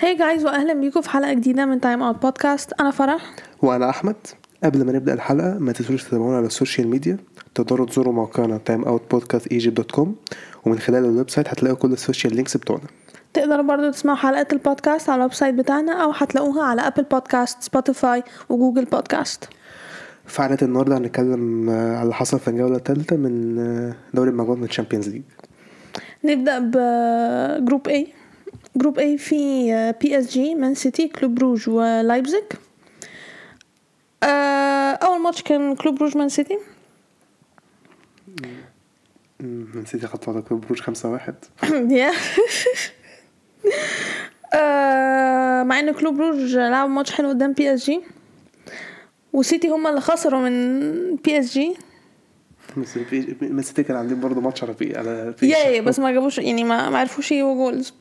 Hi guys واهلا بيكم في حلقة جديدة من Time Out Podcast أنا فرح. وأنا أحمد. قبل ما نبدأ الحلقة ما تنسوش تتابعونا على ال social media تقدروا تزوروا موقعنا timeoutpodcast.egypt.com ومن خلال ال website هتلاقوا كل ال social links بتوعنا. تقدروا برضو تسمعوا حلقات البودكاست على ال website بتاعنا أو هتلاقوها على Apple Podcasts Spotify و Google Podcasts في حلقة النهارده هنتكلم على اللي حصل في الجولة الثالثه من دوري المجموعات من ال Champions League نبدأ ب group A. group A في بي اس جي مان سيتي كلوب بروج ولايبزيج اول ماتش كان كلوب بروج مان سيتي نسيت اخدت على كلوب بروج 5 1 يا مع ان كلوب بروج لعبوا ماتش حلو قدام بي اس جي وسيتي هما اللي خسروا من بي اس جي مان سيتي كان عندهم برضه ماتش على في على في yeah بس ما جابوش يعني ما عرفوش يجيبوا goals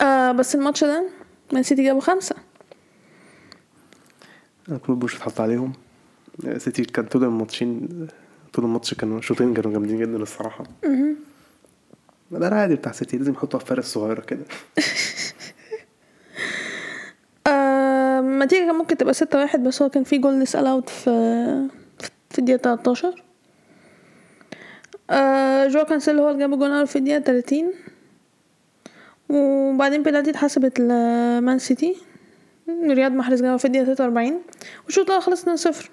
آه بس الماتش ده مان سيتي جابوا خمسة. كلوب بروج اتحط عليهم. آه، سيتي كان طول الماتشين طول الماتش كانوا شوطين كانوا جامدين جدا الصراحة. ده العادي بتاع سيتي لازم يحطوا الفرق الصغيره كده. آه النتيجة كان ممكن تبقى ستة واحد بس هو كان في جول نسأل اوت في في الدقيقة 13 آه جو كانسيلو هو اللي جاب الجول في الدقيقة 30 وبعدين بينالتي اتحسبت لمان سيتي. رياض محرز جابها في الدقيقة 43 والشوط الأول خلص 2-0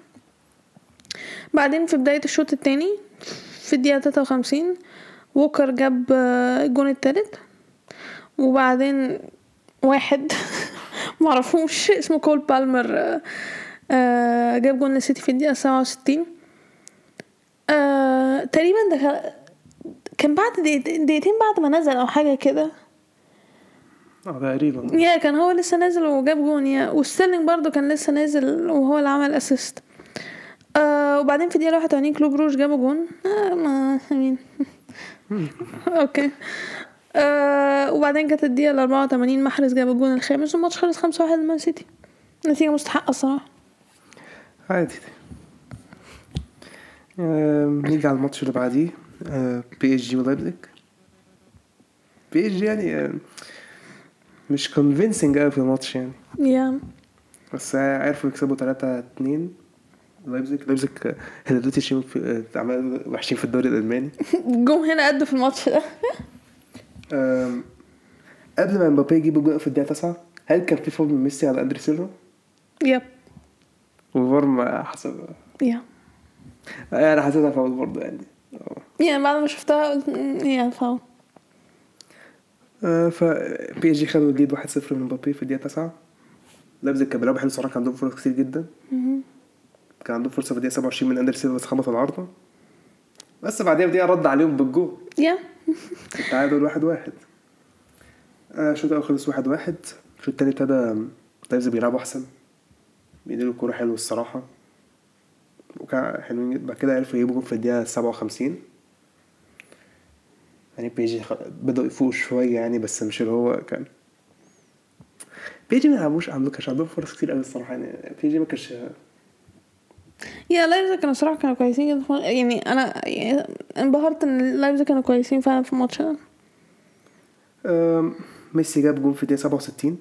بعدين في بداية الشوط التاني في الدقيقة 53 ووكر جاب آه، الجون التالت. وبعدين واحد معرفوش اسمه كول بالمر آه، آه، جاب جون للسيتي في الدقيقة 67 آه، تقريبا ده كان- بعد دقيقت- دقيقتين بعد ما نزل أو حاجة كده. آه تقريبا. yeah كان هو لسه نازل وجاب جون yeah. وستيرلينج برضو كان لسه نازل وهو اللي عمل assist آه وبعدين في الدقيقة 81 كلوب بروج جابوا جون. آه ما مين okay آه وبعدين كانت الدقيقة ال 84 محرز جاب الجون الخامس والماتش خلص 5-1 لمان سيتي. نتيجة مستحقة الصراحة. عادي. آم، نيجي على الماتش اللي بعديه. بي اس جي ولايبزيج بي اس جي يعني آم، مش convincing قوي في الماتش يعني. yeah بس عرفوا يكسبوا 3 2 لايبزيج لايبزيج آه، هي دلوقتي في عمال وحشين في الدوري الألماني. جم هنا قدوا في الماتش ده. قبل ما مبابي يجيب الجول في الدقيقة 9 هل كان في فاول من ميسي على أندري سيلفا؟ yep و VAR ما حسب. yeah أنا حسيتها فاول برضه يعني. يعني بعد ما شفتها قلت "مم، yeah فاول آه، ف بي اس جي خدوا ال lead 1-0 من مبابي في الدقيقة 9 لايبزيج كان بيلعبوا حلو صراحة كان عندهم فرص كتير جدا. كان عندهم فرصة في الدقيقة 27 من أندري سيلفا بس خبط العارضة. بس بعديها بدقيقة رد عليهم بال goal. yeah. التعادل 1 1 الشوط الأول خلص 1 1 الشوط التاني ابتدى لايبزيج بيلعبوا أحسن. بيديروا الكورة حلو الصراحة. وكان حلوين جدا. بعد كده عرفوا يجيبوا جول في الدقيقة 57 يعني بي اس جي خ- بدأوا يفوقوا شوية يعني بس مش اللي هو كان. بي اس جي ما لعبوش عندهم كانش عندهم فرص كتير قوي الصراحة يعني. بي اس جي ما كانش yeah لايبزيج كانوا صراحة كانوا كويسين جدا. يعني أنا يعني انبهرت إن لايبزيج كانوا كويسين فعلا في الماتش ده. ميسي جاب جول في الدقيقة 67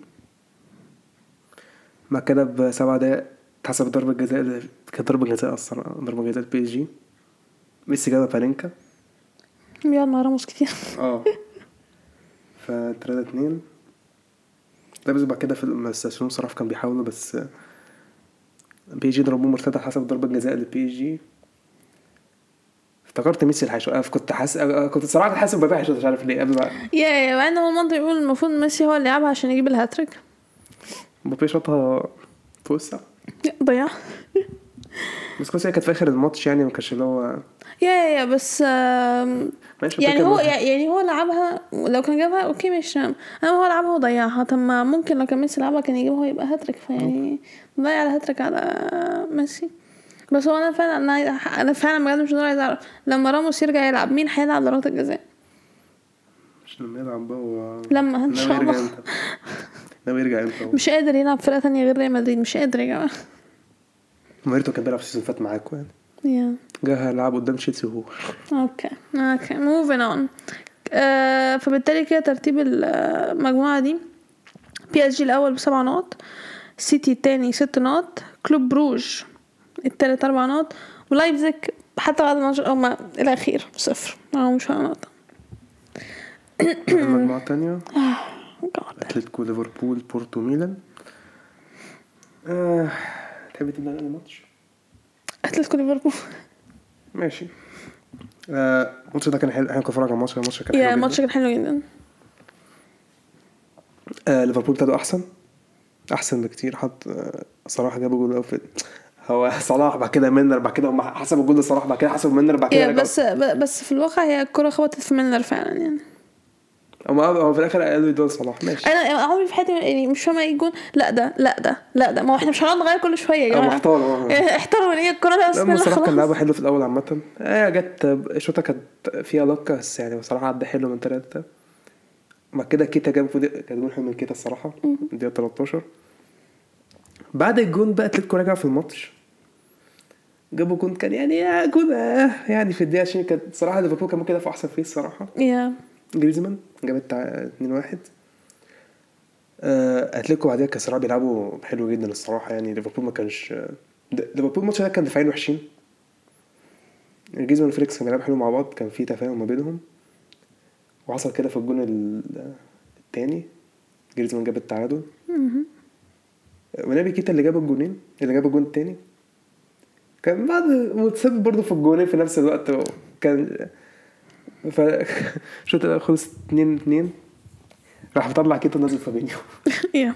بعد كده بسبع دقايق اتحسب ضربة جزاء كانت ضربة جزاء أصلا ضربة جزاء بي إس جي. ميسي جابها بانينكا مع راموس كتير. آه. ف 3 2 لابس بعد كده في المستشفى صراحة كان بيحاولوا بس بي اس جي ضربوه مرتدة حسب ضربة جزاء لبي اس جي. افتكرت ميسي اللي هيشوط كنت حاسس كنت صراحة حاسس مبابي هيشوط مش عارف ليه قبل ما yeah yeah مع ان هو المنطق يقول المفروض ميسي هو اللي يلعبها عشان يجيب الهاتريك. مبابي شاطها فوق السقف yeah، ضيع. بس كويس كانت في آخر الماتش يعني ما كانش اللي هو yeah yeah بس يعني هو. يعني هو لعبها لو كان جابها okay مش أنا هو لعبها وضيعها طب ما ممكن لو كان ميسي لعبها كان يجيبها ويبقى هاتريك فيعني ضيع ال hat trick على ميسي. بس هو أنا فعلا أنا أنا فعلا بجد مش عايز أعرف لما راموس يرجع يلعب مين هيلعب ضربات الجزاء؟ مش لما يلعب بقى هو لما إن شاء يرجع الله. ناوي يرجع إمتى؟ مش قادر يلعب فرقة تانية غير ريال مدريد مش قادر يا جماعة. ماريتو كان بيلعب ال season اللي فات معاكم يعني. جه لعب قدام تشيلسي وهو. okay okay moving on فبالتالي كده ترتيب المجموعة دي. بي اس جي الأول بسبع نقط سيتي التاني ست نقط كلوب بروج التالت أربع نقط ولايبزيك حتى بعد الماتش هما الأخير صفر. معاهم مش نقطة المجموعة التانية good. أتلتيكو ليفربول بورتو ميلان. آه، تحبي تبدأ نقل الماتش؟ اتلتيكو ليفربول ماشي. آه، الماتش ده كان حلو. إحنا كنا بنتفرج على الماتش الماتش كان حلو يا. الماتش كان حلو جدا. آه ليفربول ابتدوا أحسن. أحسن بكتير. حط آه صلاح جاب جول في هو صلاح بعد كده منر بعد كده هم حسبوا الجول لصلاح بعد كده حسبوا منر بعد كده. بس بس في الواقع هي الكرة خبطت في ميلنر فعلا يعني. هو في الآخر قالوا يدوا لصلاح ماشي. أنا عمري في حياتي يعني مش فاهمة إيه الجون. لا ده لا ده لا ده. ما هو إحنا مش هنقعد نغير كل شوية يا جماعة. إيه، احترموا ليه الكرة ده بسم لما الله صلاح كان لعبه حلو في الأول عامة. هي جت الشوطه كانت فيها لقه بس يعني بصراحه عدى حلو من ثلاثة بعد كده كيتا جاب كان جول حلو من كيتا الصراحة الدقيقه 13 بعد الجون بقى أتلتيكو رجع في الماتش. جابوا جون كان يعني آه، جون آه يعني في الدقيقة 20 كانت صراحة ليفربول كان ممكن يدافع أحسن فيه الصراحة. yeah. جريزمان. جاب التع- 2-1 آه، أتلتيكو بعدها كان صراحة بيلعبوا حلو جدا الصراحة يعني. ليفربول ما كانش ليفربول الماتش ده كان دفاعين وحشين. جريزمان وفيليكس كانوا بيلعبوا حلو مع بعض كان في تفاهم ما بينهم. وحصل كده في الجون ال- التاني. جريزمان جاب التعادل. ونبي كيتا اللي جاب الجونين اللي جاب الجون التاني. كان بعد متسبب برضه في الجونين في نفس الوقت. كان ف الشوط الأول خلص 2 2 راح مطلع كيتا ونزل فابينيو. yeah.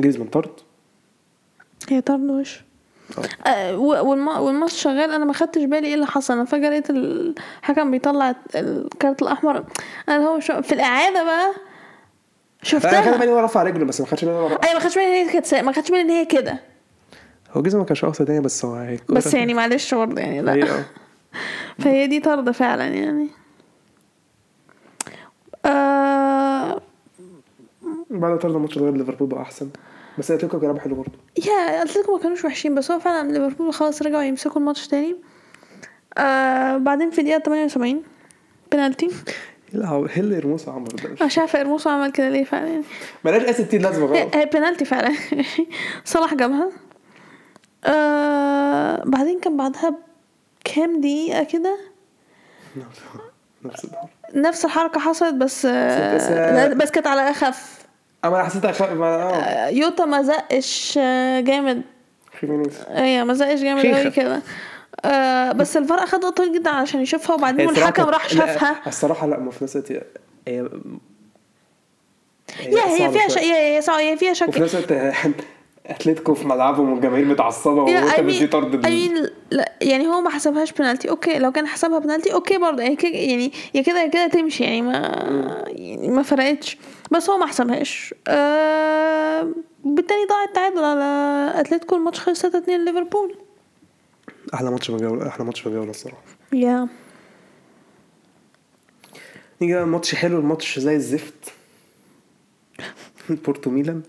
جريزمان طرد. هي طرد وش؟ آه. والماتش شغال أنا ما خدتش بالي إيه اللي حصل. أنا فجأة لقيت الحكم بيطلع الكارت الأحمر. أنا هو شو في الإعادة بقى أنا خدت شفتها بالي هو رفع رجله بس ما خدش بالي هو أيوه ما خدتش بالي إن هي كانت ما خدتش بالي إن هي كده. هو جريزمان ما كانش قاصد يعني بس هو هيك. بس يعني معلش برضه يعني لا. آه. فهي دي طرد فعلا يعني. آه بعد طرد الماتش اتغير ليفربول بقى أحسن. بس أتلتيكو كان حلو برضه. yeah أتلتيكو ما كانوش وحشين بس هو فعلا ليفربول خلاص رجعوا يمسكوا الماتش تاني. آه بعدين في الدقيقة 78 بنالتي. لا هو هيل رموس عمر ده؟ مش- عارفة ارموسو عمل كده ليه فعلا. يعني ملهاش اس لازمه غلط هي هي بنالتي فعلا. صلاح جابها. آه بعدين كان بعدها كام دقيقة كده؟ نفس الحوار نفس الحركة. حصلت بس آه بس- كانت على أخف. اما أنا حسيت أخ... ما... آه. آه، يوتا ما زقش آه، جامد. خيمينيز. أيوه ما زقش جامد. قوي كده. آه بس الفار اخد وقت طويل جدا علشان يشوفها وبعدين الحكم راح شافها. الصراحة لا ما في نفس الوقت. هي هي فيها. شك هي فيها وفي شك نفس الوقت أتلتيكو في ملعبهم والجماهير متعصبة وأنت I بتدي mean- طرد mean لا يعني هو ما حسبهاش بنالتي أوكي لو كان حسبها بنالتي أوكي برضه. يعني كده يعني يا كده يا كده تمشي. يعني ما يعني ما فرقتش. بس هو ما حسبهاش. آه بالتالي ضاع التعادل على أتلتيكو. الماتش خلص 3 2 ليفربول. أحلى ماتش في الجولة أحلى ماتش في الجولة الصراحة. يا نيجي بقى ماتش حلو الماتش زي الزفت. بورتو ميلان.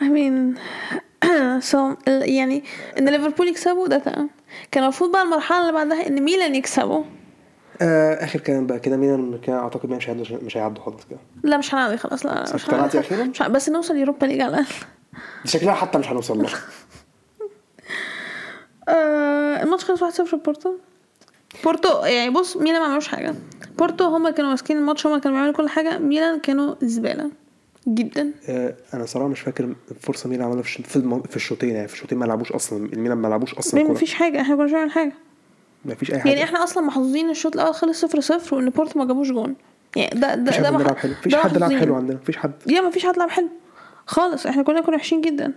I mean so يعني إن ليفربول يكسبوا ده تمام. كان المفروض بقى المرحلة اللي بعدها إن ميلان يكسبوا. آه آخر كلام بقى كده ميلان كده أعتقد مش هيعدوا مش هيعدوا خالص كده. لا مش هنعدي خلاص لا مش هنعدي. أخيراً؟ مش ه- بس نوصل يوروبا ليج على الأقل. شكلها حتى مش هنوصل لها آه الماتش خلص 1-0 بورتو. بورتو يعني بص ميلان ما عملوش حاجة. بورتو هما كانوا ماسكين الماتش هما كانوا بيعملوا كل حاجة. ميلان كانوا زبالة. جدا. آه أنا صراحة مش فاكر الفرصه مين عملها في الش- في, الشوطين يعني في الشوطين ما لعبوش أصلا الميلان ما لعبوش أصلا ما فيش حاجة إحنا كنا بنعمل حاجة. ما فيش أي حاجة. يعني إحنا أصلا محظوظين الشوط الأول خلص 0-0 وإن بورتو ما جابوش جون. يعني ده ده مفيش ده حد مح- حلو. مفيش حد لعب. حلو عندنا. مفيش حد. يا ما فيش حد لعب حلو. خالص إحنا كلنا كنا وحشين جدا.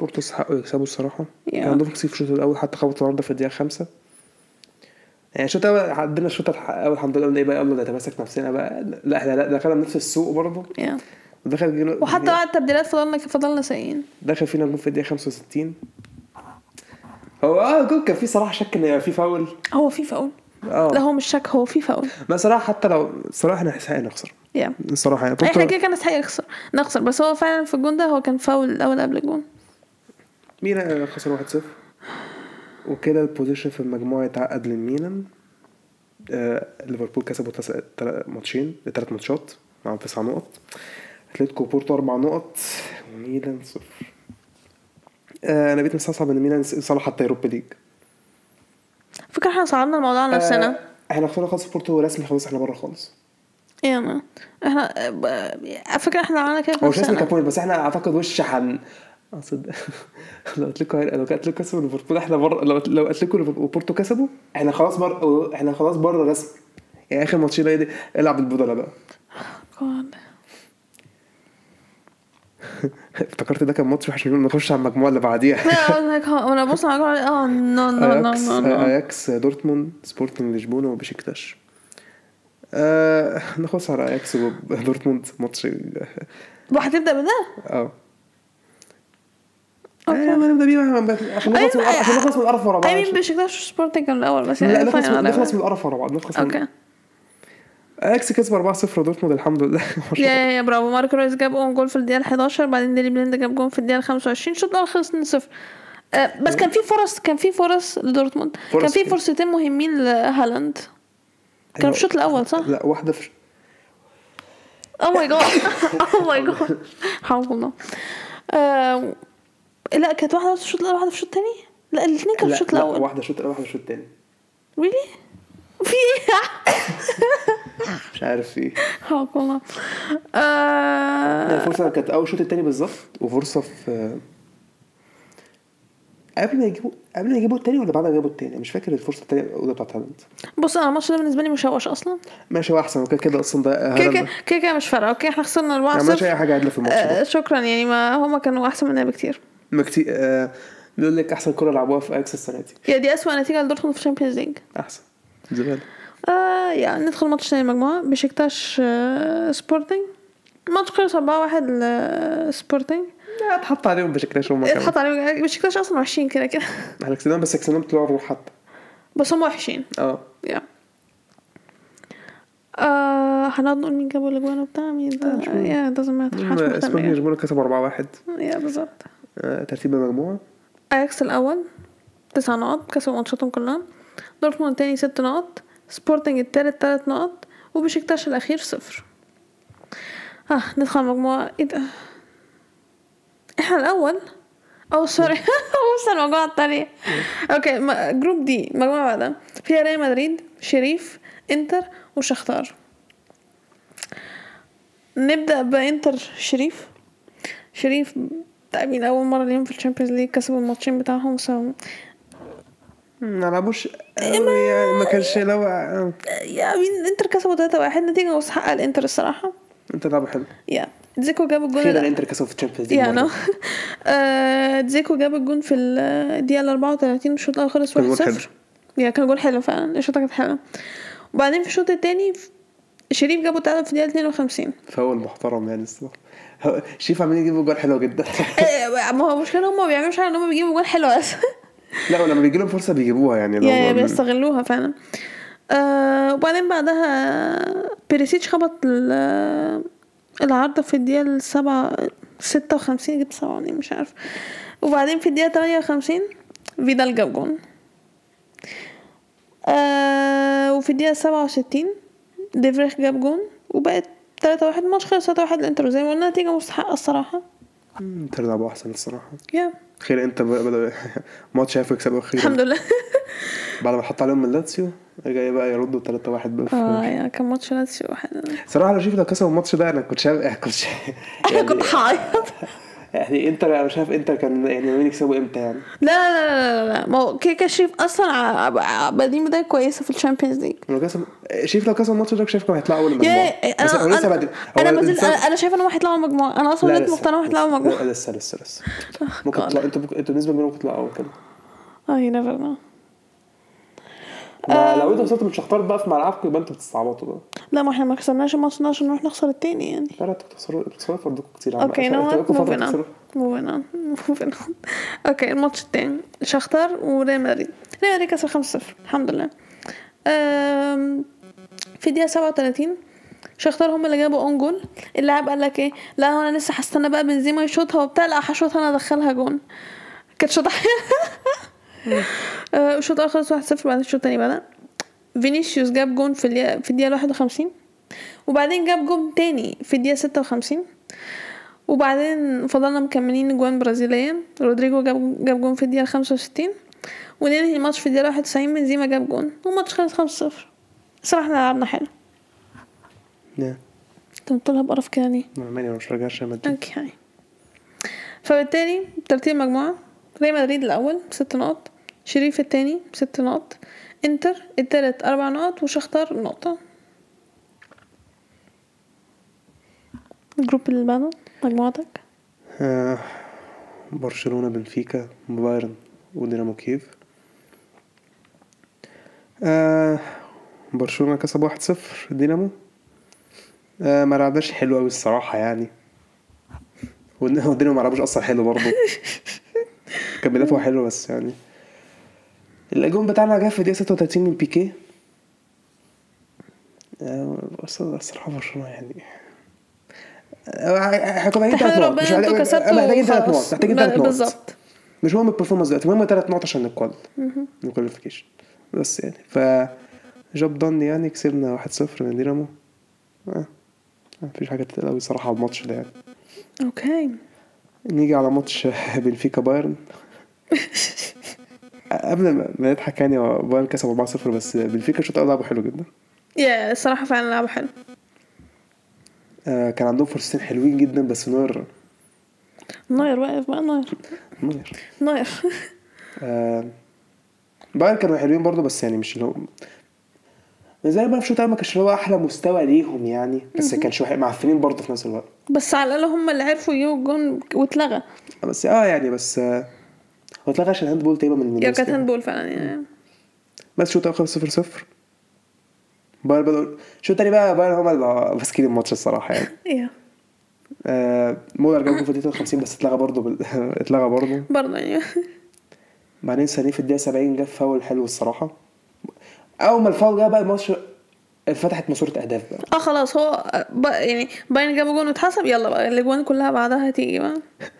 بورتو يستحقوا يكسبوا الصراحة. كان عندهم كتير في الشوط الأول حتى خبطوا النهارده في الدقيقة خمسة. يعني الشوط الأول عندنا الشوط الأول الحمد لله قلنا إيه بقى يلا نتماسك نفسنا بقى. لا إحنا دخلنا نفس السوق برضه. يا. ودخل جيل- وحتى بعد التبديلات فضلنا فضلنا سايقين دخل فينا جول في الدقيقة 65 هو آه جول كان فيه صراحة شك إن فيه فاول. هو في فاول. لا آه هو مش شك هو في فاول. ما صراحة حتى لو صراحة إحنا نستحق نخسر يا الصراحه يعني إحنا كده كان نستحق نخسر نخسر. بس هو فعلا في الجون ده هو كان فاول الأول قبل الجون. ميلان خسر 1-0 وكده ال position في المجموعة اتعقد لميلان. آه ليفربول كسبوا. ماتشين ثلاث ماتشات معاهم تسع نقط. أتلتيكو وبورتو أربع نقط وميلان صفر. آه أنا بقيت مستصعب إن ميلان يصلح حتى يوروبا ليج. فكرة إحنا صعبنا الموضوع على نفسنا. آه إحنا خلاص خلاص بورتو رسمي خلاص إحنا بره خالص. إيه انا إحنا ب- فكرة إحنا عملنا كده هو مش رسمي. كابوينت بس إحنا أعتقد وش حن. أقصد لو أتلتيكو لو أتلتيكو كسبوا ليفربول إحنا بره لو لو أتلتيكو وبورتو كسبوا إحنا خلاص بره إحنا خلاص بره رسمي يعني اخر ماتشين إلعب البطوله بقى. افتكرت ده كان ماتش وحش نقول نخش على المجموعة اللي بعديها. وأنا ببص على الجول آه no no no اياكس no اياكس دورتموند سبورتنج لشبونه وبشكتاش آه نخش على اياكس ودورتموند ماتش. وهتبدأ بده؟ آه. okay. آه، ما نبدا بيه عشان نخلص أيوة، عشان نخلص من القرف ورا بعض. اي مين بشكتاش سبورتنج الأول بس لا يعني نخلص نخلص. من القرف ورا بعض نخلص من okay. اياكس كسب 4-0 دورتموند الحمد لله. yeah yeah برافو. ماركو رويس جاب own goal في الدقيقة 11 بعدين ديلي بليند جاب جول في الدقيقة 25 الشوط الأول خلص 2-0 آه، بس كان في فرص كان في فرص لدورتموند. كان في كده. فرصتين مهمين لهالاند. كان في الشوط الأول صح؟ لا واحدة في oh my God oh my God حول الله لا كانت واحدة في الشوط الأول واحدة في الشوط الثاني؟ لا الاثنين كانوا في الشوط لا الأول واحدة شوط واحدة شوط تاني ريلي في إيه مش عارف إيه حول الله آه، فرصة كانت أول شوط التاني بالظبط وفرصة في قبل ما يجيبوا قبل ما يجيبوا التاني ولا بعد ما يجيبوا التاني؟ مش فاكر الفرصة التانية الأولى بتاعت هالاند. بص أنا الماتش ده بالنسبة لي مشوش أصلا. ماشي هو أحسن وكده كده أصلا ده كده كده مش فارقة. okay إحنا خسرنا 4 ما عملش أي حاجة عدله في الماتش آه شكرا. يعني ما هما كانوا أحسن مننا بكتير. ما كتير آه بيقول لك أحسن كرة لعبوها في أياكس السنة دي. yeah دي أسوأ نتيجة لدورتموند في الشامبيونز ليج أحسن. زبالة. آه يعني ندخل ماتش تاني المجموعه بشكتاش آه سبورتنج. الماتش خلص 4 1 لسبورتنج. لا اتحط عليهم بشكل هم اتحط عليهم. بشكتاش أصلا وحشين كده كده. إحنا كسبناهم بس كسبناهم طلعوا الروح حتى. بس هم وحشين. آه. yeah آه هنقعد نقول مين جابوا الأجوان وبتاع مين ده؟ so. yeah محدش مهتم إسبانيا يعني. لشبونه كسب 4 1 yeah بالظبط. آه ترتيب المجموعة. اياكس الأول تسع نقط كسبوا ماتشاتهم كلها دورتموند التاني ست نقط سبورتنج التالت تلات نقط وبشكتاش الأخير صفر. آه ندخل المجموعة إيه ده؟ إحنا الأول؟ oh sorry بص المجموعة التانية. okay group D مجموعة بعدها فيها ريال مدريد شريف إنتر وشختار. نبدأ بإنتر شريف. شريف تأمين أول مرة ليهم في ال Champions League كسبوا الماتشين بتاعهم so ما لعبوش قوي يعني ما كانش لو yeah مين إنتر كسبوا 3 واحد نتيجة مستحقة الإنتر الصراحة. أنت لعبة حلو يا زيكو جاب الجون أخيرا ال- انتر كسبوا في ال Champions League لأول مرة. آه، زيكو جاب الجون في الدقيقة ال 34 الشوط الأول خلص كان 1 جول حلو. 0 yeah كان جول حلو فعلا الشوطة كانت حلوة. وبعدين في الشوط التاني شريف جابوا تعادل في الدقيقة 52 فاول محترم يعني الصراحة. شريف عمالين يجيبوا جول حلو جدا. آه، ما هو المشكلة هم ما بيعملوش حاجة إن هم بيجيبوا جول حلو بس. لا ولما بيجي لهم فرصة بيجيبوها يعني لو من- بيستغلوها فعلا. آه وبعدين بعدها بيريسيتش خبط ال- العارضة في الدقيقة السبعة ستة وخمسين جبت سبعة مش عارف. وبعدين في الدقيقة تمانية وخمسين فيدال جاب جون. آه وفي الدقيقة سبعة وستين ديفريخ جاب جون وبقت تلاتة واحد ماتش خلص تلاتة واحد للانتر زي ما قلنا نتيجة مستحقة الصراحة. انتر لعبوا أحسن الصراحة. yeah أخيرا انتر بدأ ماتش عرفوا يكسبوا أخيرا. الحمد لله. بعد ما حط عليهم من لاتسيو جاي بقى يردوا 3 1 بقى آه yeah كان ماتش لاتسيو واحد. صراحة لو شايف لو كسبوا الماتش ده أنا كنت شايف كنت شايف أنا كنت هعيط يعني انتر أنا شايف انتر كان يعني مين يكسبوا إمتى يعني؟ لا لا لا لا لا ما هو كيكا شريف أصلا بادئين بدايه كويسة في ال Champions League. لو كسب شايف لو كسب الماتش ده شايف كانوا هيطلعوا اول هو أنا لسه أنا, ما زلت أنا, أنا شايفه إن هم هيطلعوا المجموعة. أنا أصلا لا كنت مقتنعه هيطلعوا المجموعة. لا، لسه لسه لسه. ممكن. تطلع أنتوا أنتوا بالنسبة لي ممكن تطلعوا اول كده آه you never know ما لو أنتوا وصلتوا مش هختار بقى في ملعبكم يبقى أنتوا بتستعبطوا بقى لا ما إحنا ما الماتش ده عشان نروح نخسر التاني يعني. لا لا أنتوا بتخسروا بتخسروا فرضكم كتير عم- okay now moving on. moving on moving on okay الماتش التاني شختار وريال مدريد. ريال مدريد كسب 5-0 الحمد لله. في دقيقة 37 شختار هم اللي جابوا own goal اللاعب قال لك إيه؟ لا هو أنا لسه هستنى بقى بنزيما يشوطها وبتاع. لا هشوطها أنا أدخلها جون. كانت شوطة آه، الشوط الأول خلص 1-0 بعدين الشوط التاني بدأ. فينيسيوس جاب جون في الدقيقة في الدقيقة 51 وبعدين جاب جون تاني في الدقيقة ستة وخمسين. وبعدين فضلنا مكملين اجوان برازيلية. رودريجو جاب جاب جون في الدقيقة خمسة وستين. وننهي الماتش في الدقيقة واحد وتسعين بنزيما جاب جون. والماتش خلص خمسة صفر. الصراحة إحنا لعبنا حلو. انت بتقولها بقرف كده ليه؟ ما أنا ما بشجعش مدريد. okay فبالتالي ترتيب المجموعة. ريال مدريد الأول بست نقط. شريف التاني بست نقط. انتر التالت أربع نقط وشختار نقطة. ال group اللي بعده مجموعتك. آه برشلونة بنفيكا بايرن ودينامو كييف. آه برشلونة كسب واحد صفر دينامو. آه ما لعبناش حلو أوي الصراحة يعني. ود- ودينامو ما لعبوش أصلا حلو برضه. كان بيدافعوا حلو بس يعني. الجون بتاعنا جه في الدقيقة 36 من بيكيه. آه، بس الصراحة برشلونة يعني. آه، إحنا كنا محتاجين ثلاث نقط. مش أنتوا محتاجين- ثلاث. نقط محتاجين ثلاث نقط. بالظبط. مش مهم ال performance دلوقتي المهم ثلاث نقط عشان نت qual ال qualification بس يعني ف جاب جون يعني كسبنا 1-0 من دينامو. آه. مفيش حاجة تتقال أوي الصراحة على الماتش ده يعني. okay. نيجي على ماتش بنفيكا بايرن. قبل ما نضحك يعني بايرن كسب 4-0 بس بنفيكا الشوط الأول لعبوا حلو جدا. yeah الصراحة فعلا لعبوا حلو. آه كان عندهم فرصتين حلوين جدا بس نوير. ناير واقف بقى ناير نوير. ناير آه بايرن كانوا حلوين برضه بس يعني مش اللي هو زي ما في الشوط الأول ما كانش هو أحلى مستوى ليهم يعني بس كانش واحد- معفنين برضه في نفس الوقت. بس على الأقل هم اللي عرفوا يجيبوا الجون واتلغى. بس آه يعني بس آه هو اتلغى عشان handball تقريبا من yeah كانت كده. handball فعلا يعني. بس شوط اول خلص 0 0 بايرن بدأوا الشوط التاني بقى بايرن هم اللي ماسكين الماتش الصراحة يعني. آه مولر جاب جول في الدقيقة 50 بس اتلغى برضه بال... اتلغى برضه. برضه يعني. بعدين سانيه في الدقيقة 70 جاب فاول حلو الصراحة. أول ما الفاول جه بقى الماتش فتحت ماسوره أهداف بقى. آه خلاص هو بقى يعني بايرن جابوا جون واتحسب يلا بقى الأجوان كلها بعدها هتيجي بقى.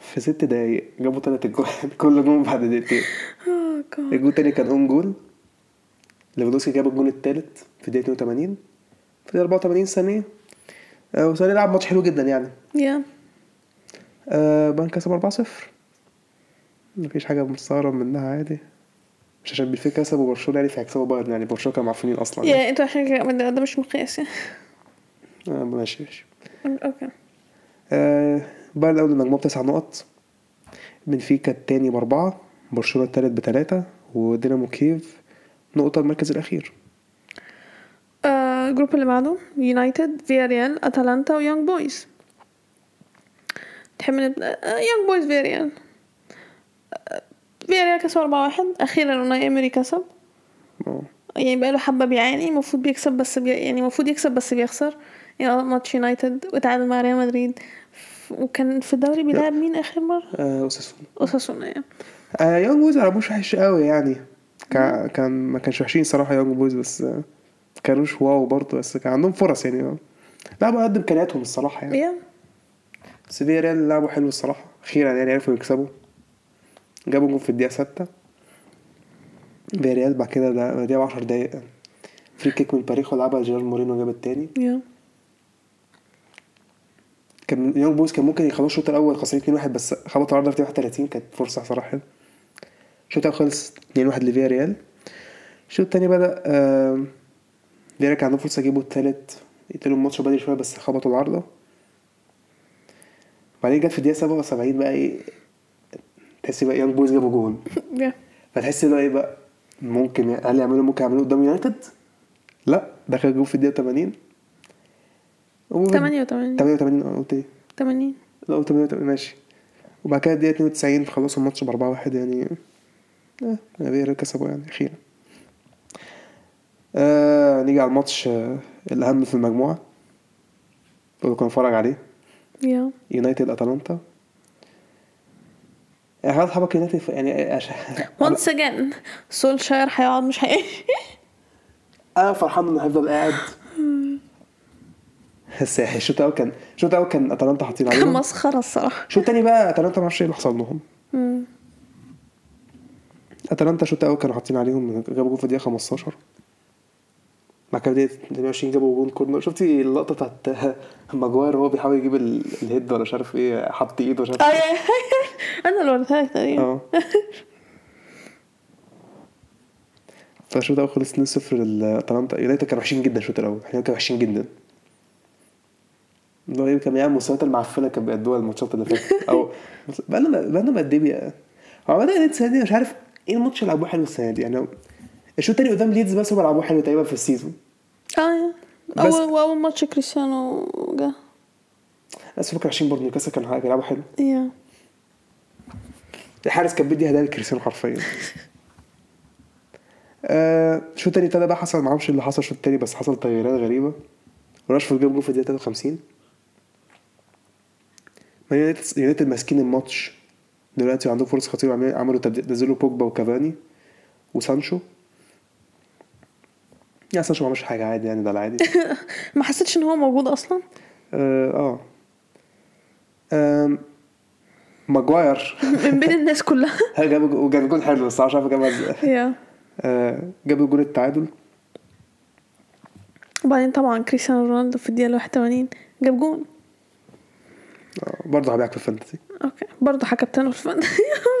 في ست دقايق جابوا ثلاث اجوان كل جون بعد دقيقتين. جاد. الجول التاني كان own goal ليفاندوسكي جاب الجول التالت في الدقيقه 82 في الدقيقه 84 سانيه. آه، وسانيه لعب ماتش حلو جدا يعني. yeah آه بايرن كسب 4-0 مفيش حاجة مستغرب منها عادي. مش عشان بنفيكا كسبوا برشلونة يعني فهيكسبوا بايرن يعني. برشلونة كانوا معفنين أصلا يعني. yeah إنتوا عشان كده ده ده مش مقياس يعني. آه ماشي ماشي. okay. آه بايرن أول المجموعة بتسع نقط. بنفيكا التاني بأربعة برشلونة التالت بتلاتة ودينامو كييف نقطة المركز الأخير. آه، ال group اللي بعده يونايتد فيا ريال أتلانتا ويونج بويز. تحب نبدا آه، يونج بويز فيا ريال آه، فيا ريال كسب 4 واحد أخيرا اوناي امري كسب. آه. يعني بقاله حبة بيعاني المفروض بيكسب بس بي... يعني المفروض يكسب بس بيخسر. يعني ماتش يونايتد وتعادل مع ريال مدريد. وكان في الدوري بيلعب مين آخر مرة؟ آه أوساسونا. يعني آه يونج بويز ملعبوش وحش قوي يعني. كان كان ما كانش وحشين صراحة يونج بويز بس آه كانوش wow برضه بس كان عندهم فرص يعني. لعبوا قد إمكانياتهم الصراحة يعني. بس فيا ريال لعبوا حلو الصراحة. أخيرا يعني عرفوا يكسبوا. جابوا جول في الدقيقة ستة. فيا ريال بعد كده ده بعديها بعشر دقايق. free kick من باريخو لعبها جيرار مورينو جاب التاني. yeah. كان يونج بويز كان ممكن يخلصوا الشوط الأول خسرين 2-1 بس خبطوا عرضة في 31 كانت فرصة صراحة حلوة. الشوط الأول خلص 2-1 لفيا ريال الشوط التاني بدأ آم، فيا ريال كان عندهم فرصة يجيبوا التالت يقتلوا الماتش بدري شوية بس خبطوا العارضة بعدين جت في الدقيقة 77 بقى إيه تحسي بقى يونج بويز جابوا جول فتحس إن إيه بقى ممكن هل يعملوا ممكن يعملوه قدام يونايتد؟ لا دخل جول في الدقيقة 80 وفي- 88 88 آه قلت إيه؟ 80 لا قلت 88 ماشي. وبعد كده الدقيقة 92 خلصوا الماتش ب 4 1 يعني. آه فيا كسبوا يعني أخيرا آه نيجي على الماتش آه الأهم في المجموعة. اللي كنا نتفرج عليه. يا يونايتد اتلانتا يعني خلاص حبك يونايتد يعني عشان once again. سولشاير هيقعد مش هي أنا فرحان إنه هيفضل قاعد. بس الشوط الأول كان الشوط الأول كان أتلانتا حاطين كان عليهم؟ مسخرة الصراحة. الشوط التاني بقى؟ أتلانتا ما أعرفش إيه اللي حصل لهم. أتلانتا الشوط الأول كانوا حاطين عليهم؟ جابوا جول في الدقيقه 15 بعد كده بدأت 22 جابوا جون corner. شفتي اللقطة بتاعت ماجواير وهو بيحاول يجيب ال- ال head ولا مش عارف إيه حط إيده مش عارف إيه أنا اللي وريتها لك تقريبا. آه. فالشوط الأول خلص 2-0 لاتلانتا يونايتد كانوا وحشين جدا الشوط الأول. إحنا كانوا وحشين جدا. اللي هو إيه كان بيعمل مستويات المعفنة كان بيأدوها الماتشات اللي فاتت. أو بقالنا بقالنا قد إيه هو عمال السنة دي مش عارف إيه الماتش اللي لعبوه حلو السنة دي. يعني الشوط التاني قدام ليدز بس هم لعبوه حلو تقريبا في ال season. آه اول واول ماتش كريستيانو جه. بس فكر عشان برضه نيوكاسل كانوا بيلعبوا حلو. yeah. الحارس كان بيدي هدايا لكريستيانو حرفيا. آه الشوط التاني ابتدى بقى حصل معرفش اللي حصل الشوط التاني بس حصل تغييرات غريبة. وراشفورد جاب جول في الدقيقة 53 مان يونايتد ماسكين الماتش. دلوقتي وعندهم فرص خطيرة. وعملوا- عملوا تبديل نزلوا بوجبا وكافاني وسانشو. يعني سانشو ما عملش حاجة عادي يعني ده العادي. ما حسيتش إن هو موجود أصلا؟ آه آه. ماجواير. من بين الناس كلها. جاب وجاب جول حلو بس مش عارف جابها إزاي. آه، جاب جول التعادل. وبعدين طبعا كريستيانو رونالدو في الدقيقة 81 جاب آه، برضه هبيعك في ال Fantasy. okay. برضه هكابتنه في الفن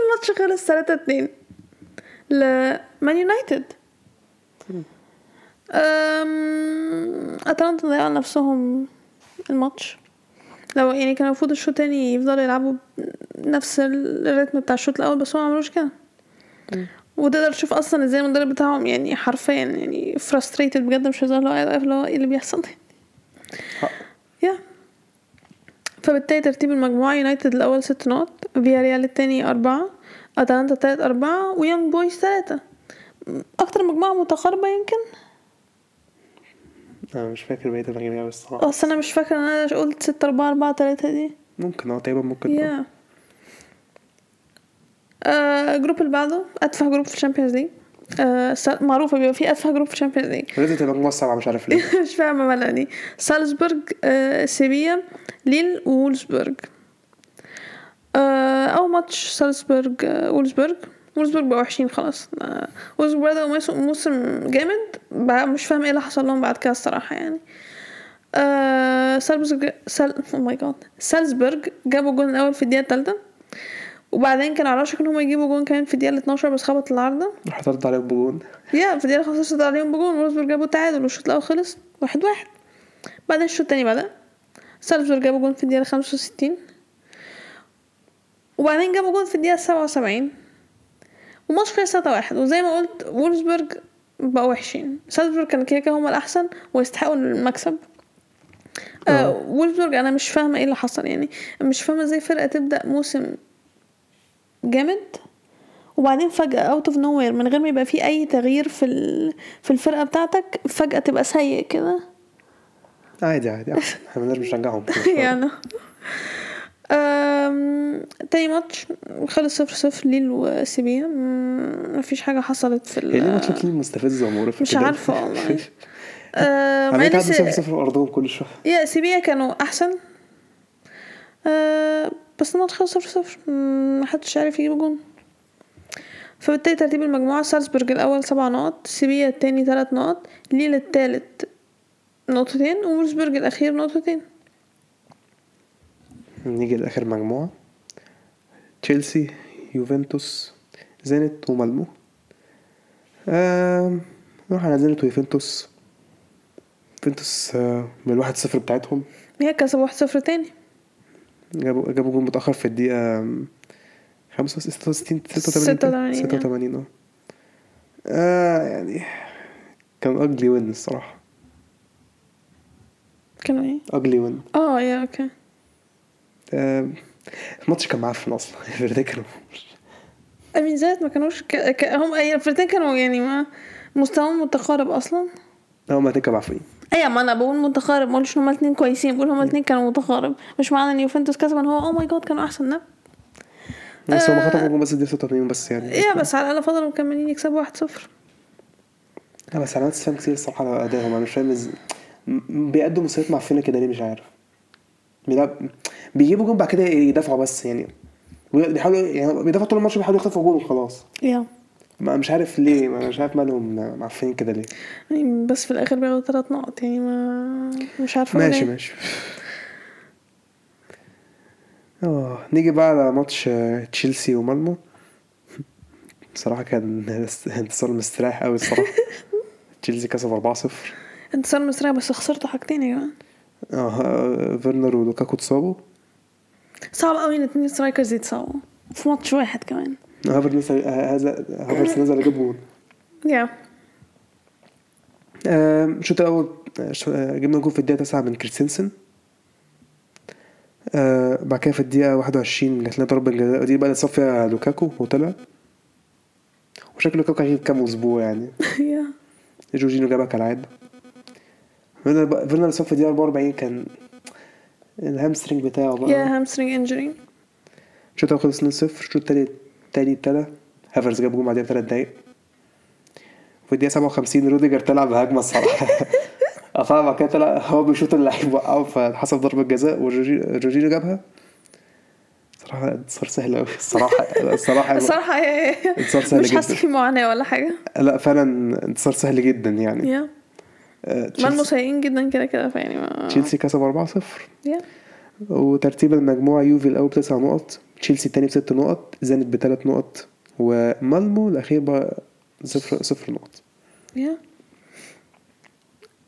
الماتش خلص 3 2 لمان يونايتد. أتلانتا ضيعوا نفسهم الماتش. لو يعني كان المفروض الشوط التاني يفضلوا يلعبوا نفس الريتم بتاع الشوط الأول بس هو ما عملوش كده. وتقدر تشوف أصلا إزاي المدرب بتاعهم يعني حرفيا يعني frustrated بجد مش هزار اللي هو قاعد واقف اللي هو إيه اللي بيحصل. فبالتالي ترتيب المجموعة يونايتد الأول ست نقط فيا ريال التاني أربعة أتلانتا التالت أربعة ويانج بويز تلاتة. أكتر مجموعة متقاربة يمكن؟ أنا مش فاكر بقية المجاميع بس الصراحة. بس أنا مش فاكرة إن أنا قلت ستة أربعة أربعة تلاتة دي. ممكن أه تقريبا ممكن آه. يا آه ال group اللي بعده أضعف group في ال Champions League. آه معروفة بيبقى في أضعف group في ال Champions League لازم تبقى السبعه مش عارف ليه. مش فاهمة مالها دي سالزبورج آه سيفيا ليل وولفسبورج آه أول ماتش سالزبورج آه وولفسبورج وولفسبورج بقوا وحشين خلاص. آه وولفسبورج بدأوا موسم- جامد. بقى مش فاهمة إيه اللي حصل لهم بعد كده الصراحة يعني. آه سالزبورج سال oh my God سالزبورج جابوا الجون الأول في الدقيقة التالتة. وبعدين كان على وشك إن هم يجيبوا جون كمان في الدقيقة 12 بس خبط العارضة. راح ترد عليك بجون. yeah في الدقيقة 15 عليهم بجون وولفسبورج جابوا التعادل والشوط الأول خلص واحد واحد. بعدين الشوط التاني بدأ. سالزبورج جابوا جون في الدقيقة 65 وبعدين جابوا جون في الدقيقة 77 وماتش خلص 3 واحد وزي ما قلت وولفسبورج بقوا وحشين. سالزبورج كان كده كده هما الأحسن ويستحقوا المكسب. آه آه. وولفسبورج أنا مش فاهمة إيه اللي حصل يعني. مش فاهمة إزاي فرقة تبدأ موسم جامد. وبعدين فجأة out of no من غير ما يبقى في أي تغيير في ال- في الفرقة بتاعتك فجأة تبقى سيء كده. عادي عادي. أحسن. إحنا مالناش بنشجعهم يعني. أم... تاني ماتش. خلص صفر صفر ليل وسيبيا مفيش حاجة حصلت في ال ليه ماتشات ليه مستفزه ومقرفه مش؟ عارفة والله. 0 0 في ارضهم كل شوية. يا سيبيا كانوا أحسن. أه... بس الماتش خلص صفر صفر. محدش عارف يجيب جون. فبالتالي ترتيب المجموعة سالزبورج الأول سبع نقط سيفيا التاني تلات نقط ليل التالت نقطتين وولفسبورج الأخير نقطتين. نيجي لآخر مجموعة. تشيلسي يوفنتوس زينيت ومالمو. نروح على زينيت ويوفنتوس. يوفنتوس آه، من الواحد صفر بتاعتهم. هي كسبوا واحد صفر تاني. جابوا جابوا جول متأخر في الدقيقة آم، خمسة ستة وستين ستة وتمانين ستة وتمانين، ستة وتمانين آه. آه، يعني كان ugly win الصراحة. كانوا إيه؟ ugly win آه yeah okay. آم، الماتش كان معفن أصلا الفريقين كانوا. I mean زينيت ما كانوش ك... ك... هم اي الفرقتين كانوا يعني ما مستواهم متقارب أصلا. هما الاتنين كانوا معفنين أيوه ما أنا بقول متقارب ما قولش إن هما الاتنين كويسين بقول هما الاتنين كانوا متقارب مش معنى إن يوفنتوس كسب ان هو oh my god كانوا أحسن لا. بس هما آه. خطفوا بس الدقيقة 86 بس يعني yeah بس على الأقل فضلوا مكملين يكسبوا واحد صفر. لا بس علامات استفهام كتير الصراحة على أدائهم. أنا مش فاهم. م- بيقدموا مستويات معفنة كده ليه؟ مش عارف. بيجيبوا جول بعد كده يدافعوا بس يعني. بيحاولوا يعني بيدافعوا طول الماتش بيحاولوا يخطفوا جول وخلاص. yeah. ما مش عارف ليه ما مش عارف مالهم معفنين كده ليه. يعني بس في الآخر بياخدوا ثلاث نقط يعني ما مش عارفة ماشي ليه. ماشي. آه نيجي بقى على ماتش آه، تشيلسي ومالمو. بصراحة كان انتصار مستريح قوي الصراحة. تشيلسي كسب 4-0 انتصار مستريح بس خسرتوا حاجتين يا جماعة. آه فيرنر ولوكاكو اتصابوا. صعب قوي إن اتنين strikers يتصابوا في ماتش واحد كمان. هافرز نزل هذا هافرز نزل جاب جول yeah آه، الشوط الأول آه، آه، جبنا جول في الدقيقة 9 من كريستنسن. آه بعد كده في الدقيقة 21 جات لنا ضربه جزاء دي بقى اللي اتصاب فيها لوكاكو وطلع. وشكل لوكاكو هيجيب كام أسبوع يعني. yeah جورجينو جابها كالعادة. فيرنر فيرنر اتصاب في الدقيقه 44 كان ال hamstring بتاعه yeah بقى hamstring injury الشوط الأول خلص 2-0 الشوط التاني التاني ابتدى هافرز جاب جول بعدها بثلاث دقايق. في الدقيقة 57 روديجر طلع بهجمة الصراحة. قطعها بعد كده طلع هو بيشوط اللعيب وقعه فحسب ضربة جزاء. وجورجينو جابها. صراحة انتصار سهل أوي. الصراحة الصراحة الصراحة هي- انتصار سهل مش جدا. في معاناة ولا حاجة. لا فعلا انتصار سهل جدا يعني. yeah آه، ما المسيئين جدا كده كده فيعني تشيلسي كسب 4-0 يا وترتيب المجموعة يوفي الأول بتسع نقط. تشيلسي التاني بست نقط زانت بثلاث نقط ومالمو الأخير بقى صفر صفر نقط. يا.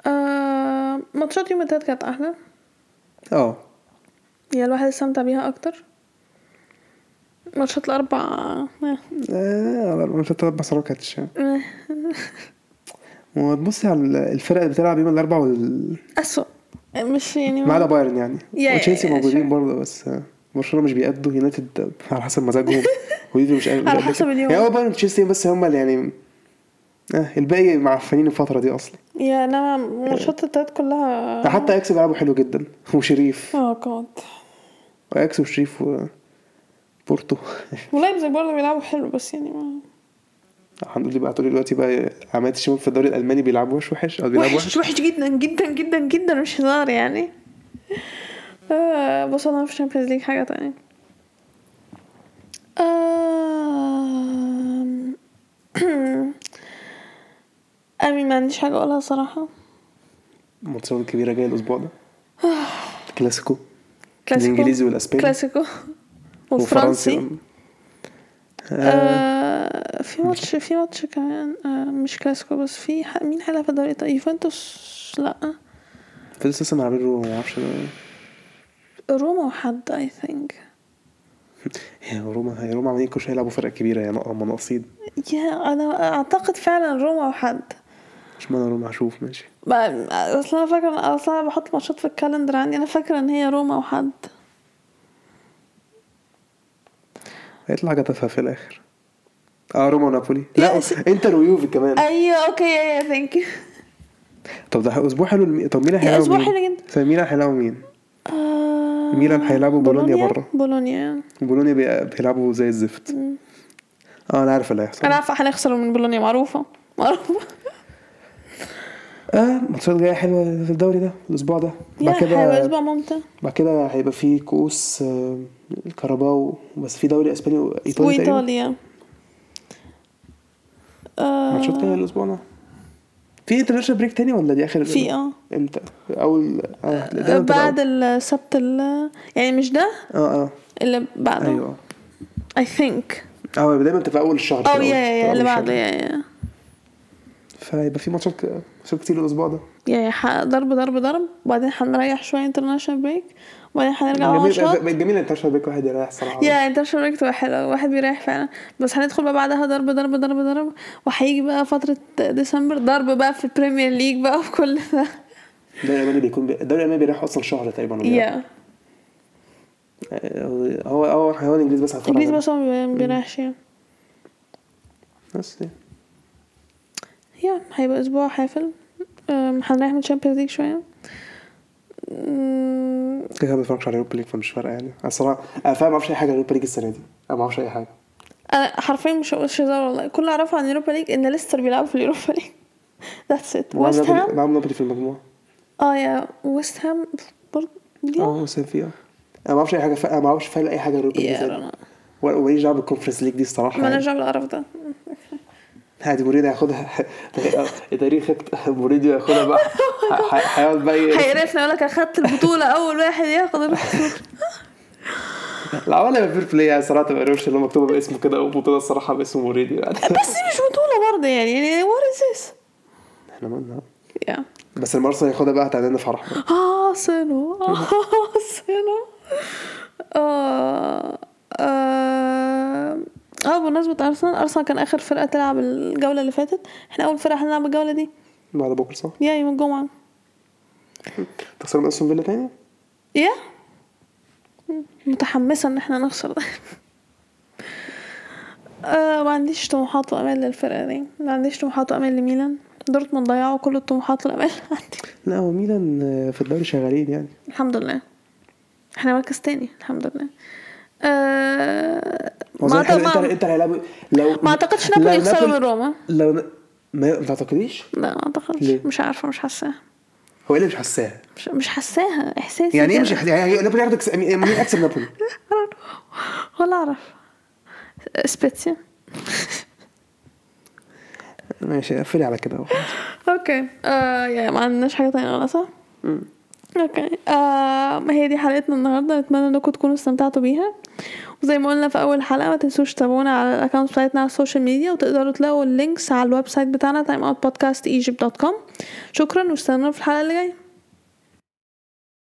آه ماتشات يوم التلات كانت أحلى؟ آه. يا الواحد استمتع بيها أكتر؟ ماتشات الأربع آه. آه مش هتربع صراحة كانتش آه. وتبصي على الفرق اللي بتلعب يوم الأربع وال... أسوأ. مش يعني ما عدا بايرن يعني وتشيلسي موجودين. برضه بس آه، برشلونة مش بيأدوا يونايتد على حسب مزاجهم. ويوفي مش على حسب. اليوم. يعني هو بايرن وتشيلسي بس هم اللي يعني آه الباقي معفنين الفترة دي أصلا. yeah انما ماتشات التلات كلها حتى أجاكس بيلعبوا حلو جدا وشريف. آه أجاكس وشريف وبورتو ولايبزيج برضه بيلعبوا حلو بس يعني ما هنقول لي بقى دلوقتي بقى عملت الشباب في الدوري الألماني بيلعبوا وحش وحش أو بيلعبوا وحش وحش وحش جدا جدا جدا جدا مش هزار يعني. آه بص أنا في ال Champions League حاجة تانية آم، أمي ما عنديش حاجة أقولها صراحة الماتشات الكبيره جاية الأسبوع ده كلاسيكو كلاسيكو الانجليزي والاسباني كلاسيكو والفرنسي آه آه في ماتش في ماتش كمان آه مش كلاسيكو بس في مين هيلعب في الدوري يوفنتوس لأ في لسه عاملين ما أعرفش روما وحد I think هي روما هي روما عاملين كل شوية يلعبوا فرق كبيرة يعني هم ناقصين yeah أنا أعتقد فعلا روما وحد مش معنى روما هشوف ماشي أصل أنا فاكرة أصل أنا بحط ماتشات في ال calendar عندي أنا فاكرة إن هي روما وحد هيطلع تافهه في الآخر آه روما ونابولي لا yeah إنتر ويوفي كمان أيوه okay yeah thank you طب ده أسبوع حلو. طب مين أسبوع مين؟ حلو جدا. فميلان هيلعبوا مين؟ ميلان هيلعبوا بولونيا برا. بولونيا. بولونيا بي- بيلعبوا زي الزفت. آه أنا عارف اللي هيحصل. أنا عارفة هنخسر من بولونيا معروفة. معروفة. آه ماتشات جاية حلوة في الدوري ده الأسبوع ده. بعد كده أسبوع ممتع. بعد كده هيبقى في كؤوس آه، الكاراباو بس في دوري إسباني وإيطالي تقريبا. وإيطاليا. آه ماتشات جاية الأسبوع ده. في international break تاني ولا دي آخر في آه. إمتى؟ أول آه ده- بعد. السبت ال- يعني مش ده؟ آه آه. اللي بعده؟ أيوه. I think آه دايما انت في أول الشهر كده، yeah yeah اللي. بعده yeah yeah فيبقى في ماتشات ماتشات كتير الأسبوع ده. yeah yeah ح- ضرب ضرب ضرب. وبعدين هنريح شوية international break وبعدين هنرجع ماتشات جميل جميل international break واحد يريح صراحة. yeah international break تبقى حلوة واحد بيريح فعلا. بس هندخل بقى بعدها ضرب ضرب ضرب ضرب. وهيجي بقى فترة ديسمبر ضرب بقى في ال Premier League بقى وفي كل ده. الدوري الالماني بيكون بي... الدوري الالماني بيريح أصلا شهر تقريبا ولا yeah. هو هو هو الانجليزي بس هيتفرج. انجليزي عليه. بس هو ما بيريحش يعني. بس. yeah هيبقى أسبوع حافل. هنريح من ال Champions League شوية. كده كده ما بتفرجش على ال Europa League فمش فارقة يعني. أنا الصراحة أنا فعلا ما أعرفش أي حاجة عن ال Europa League السنة دي. أنا ما أعرفش أي حاجة. أنا حرفيا مش مش هزار والله. كل اللي أعرفه عن ال Europa League إن ليستر بيلعبوا في ال Europa League. that's it ويست هام معاهم نابولي في المجموعة. آه yeah ويست هام برضه آه وست هام فيها. أنا ما أعرفش أي حاجة ف... أنا ما أعرفش فعلا أي حاجة عن ال Europa League وماليش دعوة بال Conference League دي الصراحة ما يعني. نرجع بالقرف ده. عادي مورينيو هياخدها تاريخ مورينيو هياخدها بقى. هيقعد بقى هيقرفنا يقول لك؟ اخدت البطولة أول واحد ياخد البطولة. لا ولا fair play يعني صراحة ما بقروش اللي مكتوبة باسمه كده أو بطولة الصراحه باسم مورينيو يعني. بس دي مش بطولة برضه يعني يعني what is إحنا مالنا this بس لما ارسنال ياخدها بقى هتعمل لنا فرح ارسنال ارسنال آه آه بمناسبة ارسنال أرسنال كان آخر فرقة تلعب الجولة اللي فاتت. إحنا أول فرقة هنلعب الجولة دي. بعد بكرة صح؟ يا يوم الجمعة. تخسروا من أستون فيلا تاني؟ يا. متحمسة إن إحنا نخسر. ده آه ما عنديش طموحات وأمال للفرقة دي. ما عنديش طموحات وأمال لميلان. دورتموند ضيعوا كل الطموحات والأمال عندي. لا هو ميلان في الدوري شغالين يعني. الحمد لله. إحنا مركز تاني. الحمد لله. آه ما, أعتقد- انت هيلعبوا لو ما أعتقدش نابولي يخسروا من روما لو ما تعتقديش؟ لا ما أعتقدش؟ مش عارفة مش حاساها هو إيه اللي مش حاساها؟ مش, مش حاساها إحساسي يعني إيه. مش؟ يعني نابولي ياخد يكسب- مين يكسب نابولي؟ ولا أعرف سبيتسيا ماشي قفلي على كده. okay آه يعني ما عندناش حاجة تانية ولا صح okay آه ما هي دي حلقتنا النهارده نتمنى إنكم تكونوا استمتعتوا بيها وزي ما قلنا في أول حلقة ما تنسوش تتابعونا على ال account بتاعتنا على ال social media وتقدروا تلاقوا ال links على ال website بتاعنا timeoutpodcastegypt.com شكرا واستنونا في الحلقة اللي جاية.